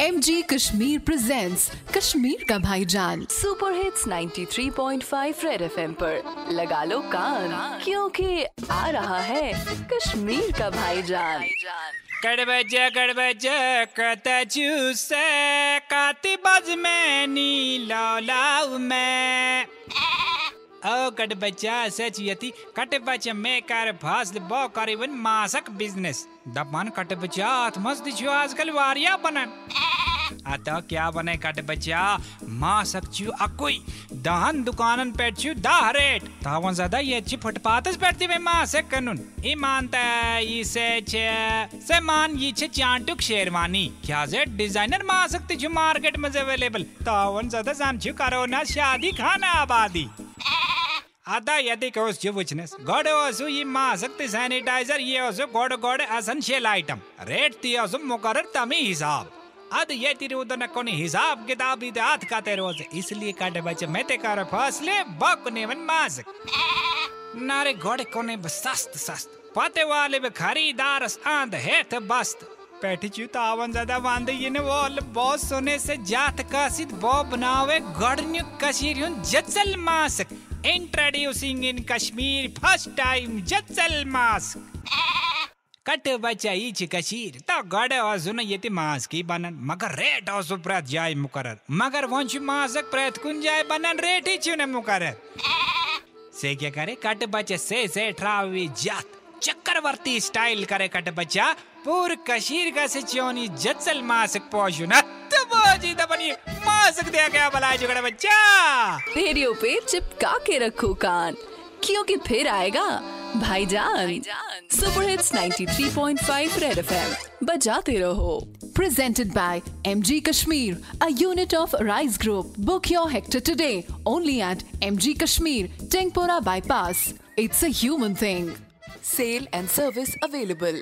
M G Kashmir presents Kashmir का भाईजान super hits 93.5 red FM पर। लगा लो कान क्योंकि आ रहा है कश्मीर का भाईजान कड़बज कड़बज कत चूसे काती बज में नी लाऊ मैं। ओ कट बच्चा सच यति कट बच्चा में कर फासल बो करीबन मासक बिज़नेस। दपन कट बच्चा मस्त छु आजकल वारिया बनन। अतः क्या बने कट बच्चा? मासक छु अकुई। दहन दुकानन पे छु दाह रेट तावन ज़्यादा ये छु फुटपाथस पेटती में मासक कनुन। ईमानता इसे छे। से मान ये छे चांटुक शेरवानी। क्या जे डिज़ाइनर मासक छु मार्केट में अवेलेबल। तावन ज़्यादा करो ना, शादी खाना आबादी। अदा यदि कहोस् जो वुचनेस गोड ओसु ये मासक सैनिटाइजर, ये ओसु गोड गोड एसेंशियल आइटम। रेट ती ओसु मुकरर तमी हिसाब। अद ये ती उदन कोनी हिसाब किताब दी हाथ काते रोज। इसलिए काटे बच्चे मैं ते कर फसले, बक ने वन मासक नारे गोड कोने सस्त सस्त। पते वाले बे खरीदार आंद है त बस्त। पैठी चू तावन ज़्यादा वांदे ये ने वॉल। बॉस सोने से जात कासित बो बनावे गड़न्यु कशीर हुन जचल मासक। Introducing in Kashmir first time Jatsal mask. कट इच कशीर। तो गड़ अजुन ये मास की बनन। मगर रेट असु प्रत जाय मुकरर। मगर वन मासक प्रत कुन बनन? रेट ही न मुकरर। से क्या करे? कट बच्चे से से ट्रावी जात। चक्रवर्ती स्टाइल करे कट बच्चा। पूर कशीर का से चोनी जत्सल मासक पोशु न तबोजी दबनी। मासक दे गया भला जुगड़ा बच्चा? रेडियो पे चिपका के रखो कान। क्योंकि फिर आएगा भाईजान सुपर हिट्स 93.5 रेड एफएम बजाते रहो Presented by MG Kashmir, a unit of Rise Group. Book your hectare today only at MG Kashmir, Tengpora Bypass. It's a human thing. Sale and service available.